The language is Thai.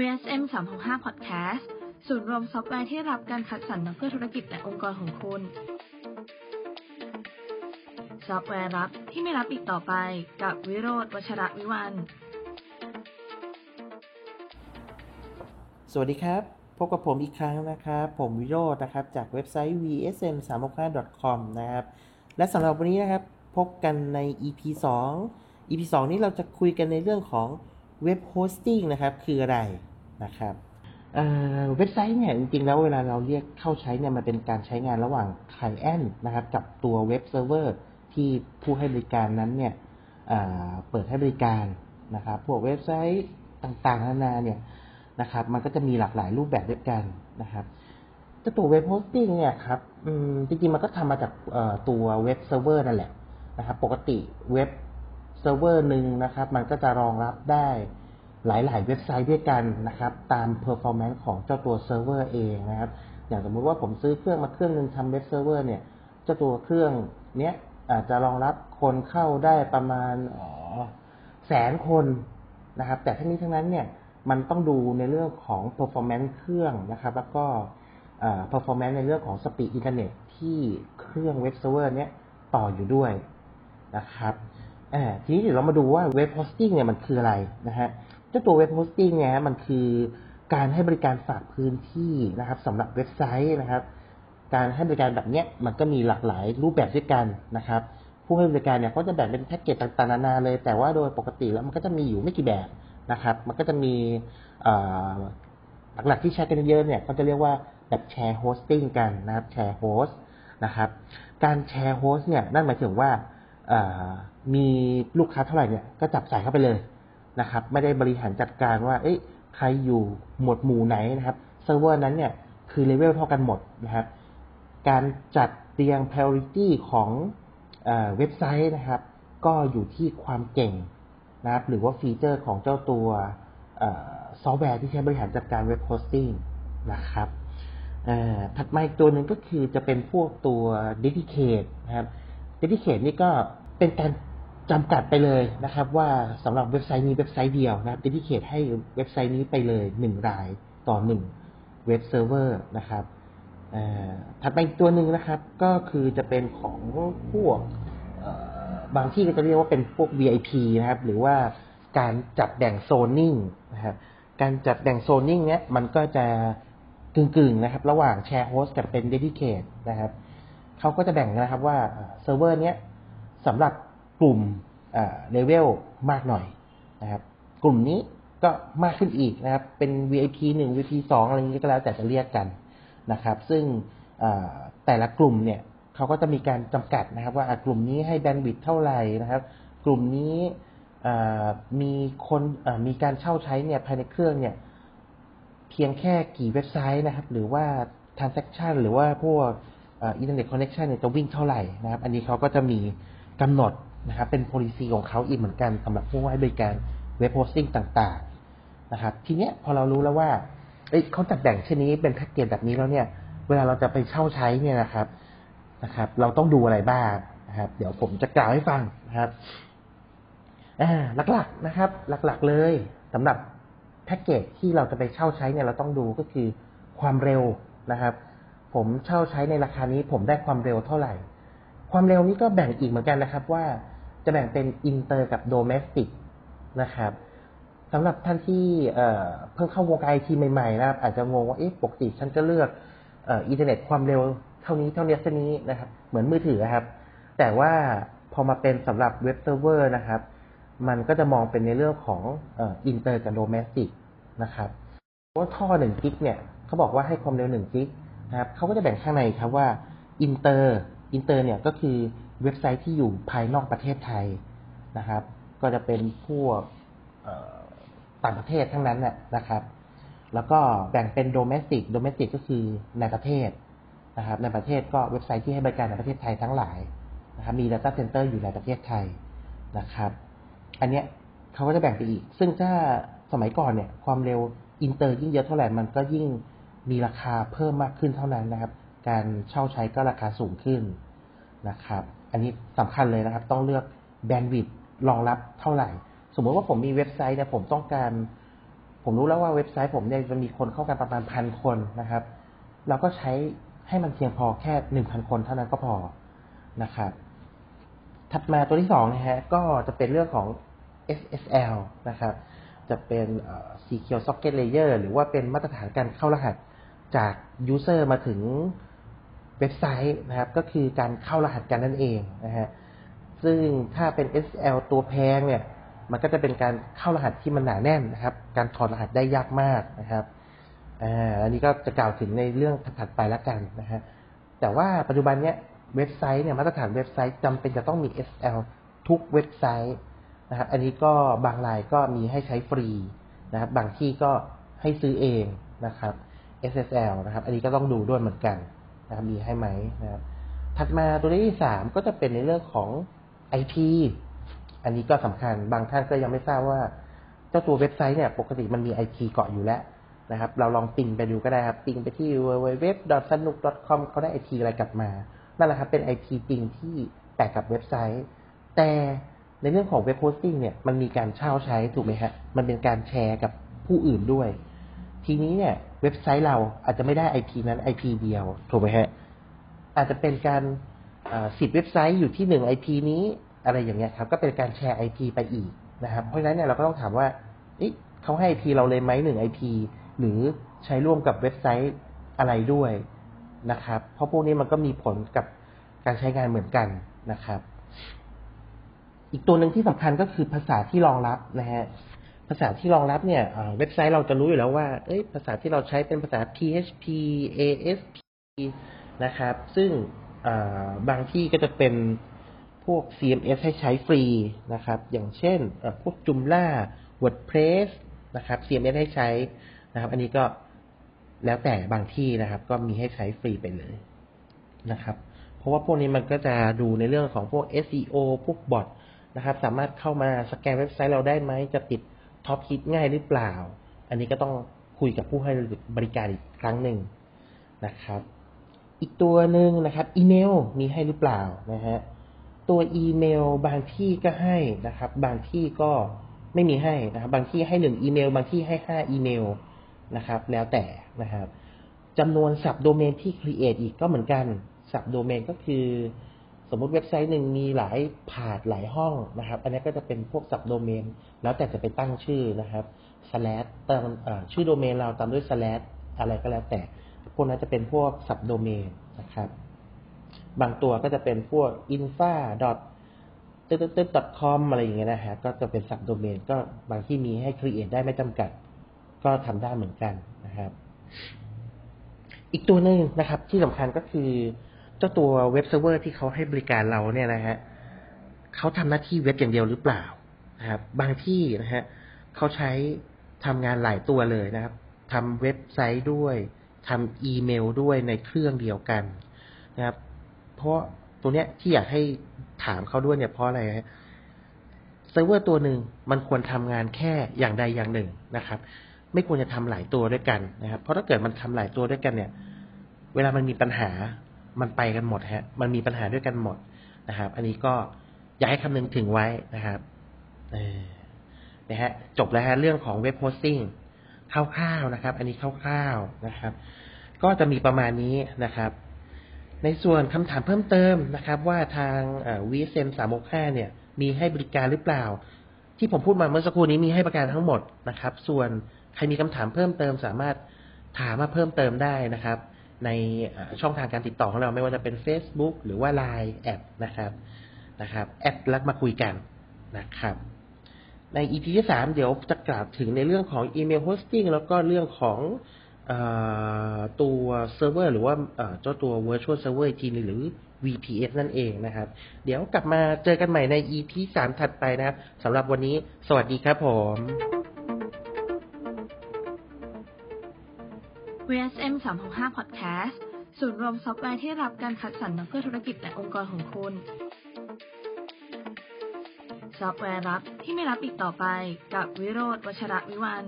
VSM 365 Podcast ศูนย์รวมซอฟต์แวร์ที่รับการคัดสรรมาเพื่อธุรกิจและองค์กรของคุณ ซอฟต์แวร์ลับที่ไม่ลับอีกต่อไปกับวิโรจน์วัชระวิวัน สวัสดีครับ พบกับผมอีกครั้งนะครับ ผมวิโรจน์นะครับ จากเว็บไซต์ vsm 3 6 5 com นะครับ และสำหรับวันนี้นะครับ พบกันใน EP 2 EP 2 นี้เราจะคุยกันในเรื่องของ web hosting นะครับ คืออะไร นะครับเอ่อเว็บไซต์เนี่ยจริงๆแล้วเวลาเราเรียกเข้าใช้เนี่ยมันเป็นการใช้งานระหว่าง Client นะครับ กับตัวเว็บเซิร์ฟเวอร์ที่ผู้ให้บริการนั้นเนี่ยเอ่อเปิดให้บริการนะครับ พวกเว็บไซต์ต่างๆนานาเนี่ยนะครับ มันก็จะมีหลากหลายรูปแบบด้วยกันนะครับเจ้าตัว web hosting เนี่ยครับอืมจริงๆ มันก็ทำมาจากตัวเว็บเซิร์ฟเวอร์นั่นแหละนะครับ ปกติเว็บเซิร์ฟเวอร์หนึ่งนะครับ มันก็จะรองรับได้ หลายๆ เว็บไซต์ด้วยกันนะครับ ตาม performance ของเจ้าตัวเซิร์ฟเวอร์เองนะครับ อย่างสมมติว่าผมซื้อเครื่องมาเครื่องหนึงทำเว็บเซิร์ฟเวอร์เนี่ย เจ้าตัวเครื่องเนี้ยอาจจะรองรับคนเข้าได้ประมาณอ๋อแสนคนนะครับ แต่ทั้งนี้ทั้งนั้นเนี่ย มันต้องดูในเรื่องของ performance เครื่องนะครับ แล้วก็ performance ในเรื่องของ speed อินเทอร์เน็ตที่เครื่องเว็บเซิร์ฟเวอร์เนี้ยต่ออยู่ด้วยนะครับทีนี้เดี๋ยวเรามาดูว่า web hosting เนี่ยมันคืออะไรนะฮะ เจ้าตัว web hosting เนี่ยมันคือการให้บริการฝากพื้นที่นะครับสำหรับเว็บไซต์นะครับ การให้บริการแบบเนี้ยมันก็มีหลากหลายรูปแบบด้วยกันนะครับ ผู้ให้บริการเนี่ยก็จะแบ่งเป็นแพ็กเกจต่างๆนานาเลย แต่ว่าโดยปกติแล้วมันก็จะมีอยู่ไม่กี่แบบนะครับ มันก็จะมีหลักๆที่ใช้กันเยอะเนี่ยก็จะเรียกว่าแบบ share hosting กันนะครับ share host นะครับ การ share host เนี่ยนั่นหมายถึงว่ามีลูกค้าเท่าไหร่เนี่ยก็จับใส่เข้าไปเลย นะครับ ไม่ได้บริหารจัดการว่า เอ้ยใครอยู่หมวดหมู่ไหนนะครับเซิร์ฟเวอร์นั้นเนี่ยคือเลเวลเท่ากันหมดนะครับ การจัดเรียง priority ของเว็บไซต์นะครับ ก็อยู่ที่ความเก่งนะครับ หรือว่าฟีเจอร์ของเจ้าตัวซอฟต์แวร์ที่ใช้บริหารจัดการ web hosting นะครับถัดมาอีกตัวหนึ่งก็คือจะเป็นพวกตัว Dedicate นะครับ Dedicate นี่ก็เป็นการ จำกัดไปเลยนะครับ ว่าสำหรับเว็บไซต์นี้เว็บไซต์เดียวนะครับ Dedicate ให้เว็บไซต์นี้ไปเลยหนึ่งรายต่อหนึ่งเว็บเซิร์ฟเวอร์นะครับถัดไปอีกตัวหนึ่งนะครับ ก็คือจะเป็นของพวกบางที่ก็จะเรียกว่าเป็นพวก VIP นะครับ หรือว่าการจัดแบ่งโซนนิ่งนะครับการจัดแบ่งโซนนิ่งเนี้ยมันก็จะกึ่งๆนะครับ ระหว่าง share host กับเป็น dedicate นะครับเขาก็จะแบ่งนะครับว่าเซิร์ฟเวอร์เนี้ยสำหรับ กลุ่มเลเวลมากหน่อยนะครับกลุ่มนี้ก็มากขึ้นอีกนะครับ เป็น VIP 1 VIP 2 อะไรอย่างนี้ก็แล้วแต่จะเรียกกันนะครับ ซึ่งแต่ละกลุ่มเนี่ยเขาก็จะมีการจำกัดนะครับ ว่ากลุ่มนี้ให้ bandwidth เท่าไหร่นะครับ กลุ่มนี้มีคนมีการเช่าใช้เนี่ยภายในเครื่องเนี่ยเพียงแค่กี่เว็บไซต์นะครับ หรือว่า transaction หรือว่าพวกอินเทอร์เน็ต connection เนี่ยจะวิ่งเท่าไหร่นะครับ อันนี้เขาก็จะมีกำหนด นะครับเป็น policy ของเขาอีกเหมือนกันสำหรับผู้ให้บริการ web hosting ต่างๆนะครับ ทีเนี้ยพอเรารู้แล้วว่าเขาจัดแบ่งเช่นนี้เป็นแพ็กเกจแบบนี้แล้วเนี่ย เวลาเราจะไปเช่าใช้เนี่ยนะครับนะครับ เราต้องดูอะไรบ้างนะครับ เดี๋ยวผมจะกล่าวให้ฟังนะครับหลักๆนะครับ หลักๆเลยสำหรับแพ็กเกจที่เราจะไปเช่าใช้เนี่ยเราต้องดูก็คือความเร็วนะครับ ผมเช่าใช้ในราคานี้ผมได้ความเร็วเท่าไหร่ ความเร็วนี้ก็แบ่งอีกเหมือนกันนะครับ ว่าจะแบ่งเป็นอินเตอร์กับ domestic นะครับสำหรับท่านที่เพิ่งเข้าวงการไอทีใหม่ๆนะครับ อาจจะงงว่าเอ๊ะปกติฉันก็เลือกอินเทอร์เน็ตความเร็วเท่านี้เท่านี้เท่านี้นะครับ เหมือนมือถือครับ แต่ว่าพอมาเป็นสำหรับเว็บเซิร์ฟเวอร์นะครับ มันก็จะมองเป็นในเรื่องของอินเตอร์กับ domestic นะครับเพราะท่อหนึ่ง gig เนี่ยเขาบอกว่าให้ความเร็วหนึ่ง gig นะครับเขาก็จะแบ่งข้างในครับว่าอินเตอร์ อินเตอร์เนี่ยก็คือเว็บไซต์ที่อยู่ภายนอกประเทศไทยนะครับ ก็จะเป็นพวกต่างประเทศทั้งนั้นนะครับ แล้วก็แบ่งเป็น domestic domestic ก็คือในประเทศนะครับ ในประเทศก็เว็บไซต์ที่ให้บริการในประเทศไทยทั้งหลายนะครับ มี Data Center อยู่ในประเทศไทยนะครับ อันเนี้ยเขาก็จะแบ่งไปอีก ซึ่งถ้าสมัยก่อนเนี่ย ความเร็วอินเตอร์ยิ่งเยอะเท่าไหร่ มันก็ยิ่งมีราคาเพิ่มมากขึ้นเท่านั้นนะครับ การเช่าใช้ก็ราคาสูงขึ้นนะครับ อันนี้สำคัญเลยนะครับ ต้องเลือกแบนด์วิดต์รองรับเท่าไหร่ สมมติว่าผมมีเว็บไซต์เนี่ยผมต้องการ ผมรู้แล้วว่าเว็บไซต์ผมเนี่ยจะมีคนเข้ากันประมาณพันคนนะครับ เราก็ใช้ให้มันเพียงพอแค่หนึ่งพันคนเท่านั้นก็พอนะครับ ถัดมาตัวที่สองนะฮะก็จะเป็นเรื่องของ SSL นะครับ จะเป็น Secure Socket Layer หรือว่าเป็นมาตรฐานการเข้ารหัสจาก User มาถึง เว็บไซต์นะครับ ก็คือการเข้ารหัสกันนั่นเองนะฮะซึ่งถ้าเป็น SSL ตัวแพงเนี่ย มันก็จะเป็นการเข้ารหัสที่มันหนาแน่นนะครับ การถอดรหัสได้ยากมากนะครับอ่าอันนี้ก็จะกล่าวถึงในเรื่องถัดไปแล้วกันนะฮะแต่ว่าปัจจุบันเนี้ยเว็บไซต์เนี่ยมาตรฐานเว็บไซต์จำเป็นจะต้องมี SL ทุกเว็บไซต์นะครับอันนี้ก็บางรายก็มีให้ใช้ฟรีนะครับบางที่ก็ให้ซื้อเองนะครับ SSL นะครับ อันนี้ก็ต้องดูด้วยเหมือนกัน นะครับมีให้ไหมนะครับถัดมาตัวที่สามก็จะเป็นในเรื่องของ IP อันนี้ก็สำคัญบางท่านก็ยังไม่ทราบว่า เจ้าตัวเว็บไซต์เนี่ยปกติมันมี IP เกาะอยู่แล้วนะครับ เราลองปิงไปดูก็ได้ครับปิงไปที่ www.sanuk.com เขาได้ IP อะไรกลับมานั่นแหละครับเป็น IP ปิงที่แตกกับเว็บไซต์ แต่ในเรื่องของ web hosting เนี่ยมันมีการเช่าใช้ถูกไหมฮะมันเป็นการแชร์กับผู้อื่นด้วย ทีนี้เนี่ย เว็บไซต์เราอาจจะไม่ได้ IP นั้น IP เดียว ถูกไหมฮะ อาจจะเป็นการสิทธิ์เว็บไซต์อยู่ที่หนึ่ง IP นี้อะไรอย่างเงี้ยครับ ก็เป็นการแชร์ IP ไปอีกนะครับ เพราะฉะนั้นเนี่ยเราก็ต้องถามว่าเขาให้ IP เราเลยไหมหนึ่ง IP หรือใช้ร่วมกับเว็บไซต์อะไรด้วยนะครับ เพราะพวกนี้มันก็มีผลกับการใช้งานเหมือนกันนะครับ อีกตัวหนึ่งที่สำคัญก็คือภาษาที่รองรับนะฮะ ภาษาที่รองรับเนี่ยเว็บไซต์เราจะรู้อยู่แล้วว่าเอ้ยภาษาที่เราใช้เป็นภาษา PHP ASP นะครับ ซึ่งบางที่ก็จะเป็นพวก CMS ให้ใช้ฟรีนะครับ อย่างเช่นพวก Joomla WordPress นะครับ CMS ให้ใช้นะครับ อันนี้ก็แล้วแต่บางที่นะครับ ก็มีให้ใช้ฟรีไปเลยนะครับ เพราะว่าพวกนี้มันก็จะดูในเรื่องของพวก SEO พวก bot นะครับ สามารถเข้ามาสแกนเว็บไซต์เราได้ไหมจะติด top hit ง่ายหรือเปล่า อันนี้ก็ต้องคุยกับผู้ให้บริการอีกครั้งหนึ่งนะครับ อีกตัวหนึ่งนะครับ อีเมลมีให้หรือเปล่านะฮะตัวอีเมลบางที่ก็ให้นะครับ บางที่ก็ไม่มีให้นะครับ บางที่ให้หนึ่งอีเมล บางที่ให้ห้าอีเมลนะครับ แล้วแต่นะครับจำนวนสับโดเมนที่ create อีกก็เหมือนกันสับโดเมนก็คือ สมมุติเว็บไซต์หนึ่งมีหลายผาดหลายห้องนะครับ อันนี้ก็จะเป็นพวกสับโดเมน แล้วแต่จะไปตั้งชื่อนะครับ slash ติมชื่อโดเมนเราตามด้วย slash อะไรก็แล้วแต่ พวกนั้นจะเป็นพวก subdomain นะครับ บางตัวก็จะเป็นพวก infa ตึ๊ดตึ๊ด .com อะไรอย่างเงี้ยนะฮะ ก็จะเป็น subdomain ก็บางที่มีให้ create ได้ไม่จำกัด ก็ทำได้เหมือนกันนะครับ อีกตัวหนึ่งนะครับ ที่สำคัญก็คือ เจ้าตัว web server ที่เขาให้บริการเราเนี่ยนะฮะเขาทำหน้าที่เว็บอย่างเดียวหรือเปล่านะครับ บางที่นะฮะเขาใช้ทำงานหลายตัวเลยนะครับทำเว็บไซต์ด้วยทำอีเมลด้วยในเครื่องเดียวกันนะครับ เพราะตัวเนี้ยที่อยากให้ถามเขาด้วยเนี่ยเพราะอะไรฮะเซิร์ฟเวอร์ตัวหนึ่งมันควรทำงานแค่อย่างใดอย่างหนึ่งนะครับ ไม่ควรจะทำหลายตัวด้วยกันนะครับ เพราะถ้าเกิดมันทำหลายตัวด้วยกันเนี่ย เวลามันมีปัญหา มันไปกันหมดฮะ มันมีปัญหาด้วยกันหมดนะครับ อันนี้ก็อยากให้คำนึงถึงไว้นะครับนะฮะจบแล้วฮะเรื่องของ web hosting คร่าวๆนะครับ อันนี้คร่าวๆนะครับ ก็จะมีประมาณนี้นะครับ ในส่วนคำถามเพิ่มเติมนะครับ ว่าทาง VSM สามหกห้าเนี่ย มีให้บริการหรือเปล่า ที่ผมพูดมาเมื่อสักครู่นี้มีให้บริการทั้งหมดนะครับ ส่วนใครมีคำถามเพิ่มเติมสามารถถามมาเพิ่มเติมได้นะครับ ในช่องทางการติดต่อของเราไม่ว่าจะเป็น Facebook หรือว่า Line แอดนะครับนะครับ แอดแล้วมาคุยกันนะครับ ใน EP ที่สามเดี๋ยวจะกล่าวถึงในเรื่องของ email hosting แล้วก็เรื่องของตัวเซิร์ฟเวอร์หรือว่าเจ้าตัว virtual server อีกทีนึงหรือ VPS นั่นเองนะครับ เดี๋ยวกลับมาเจอกันใหม่ใน EP สามถัดไปนะครับสำหรับวันนี้ สวัสดีครับผม VSM 365 Podcast ศูนย์รวมซอฟต์แวร์ที่รับการคัดสรรมาเพื่อธุรกิจและองค์กรของคุณ ซอฟต์แวร์ลับที่ไม่ลับอีกต่อไปกับวิโรธวัชระวิวัน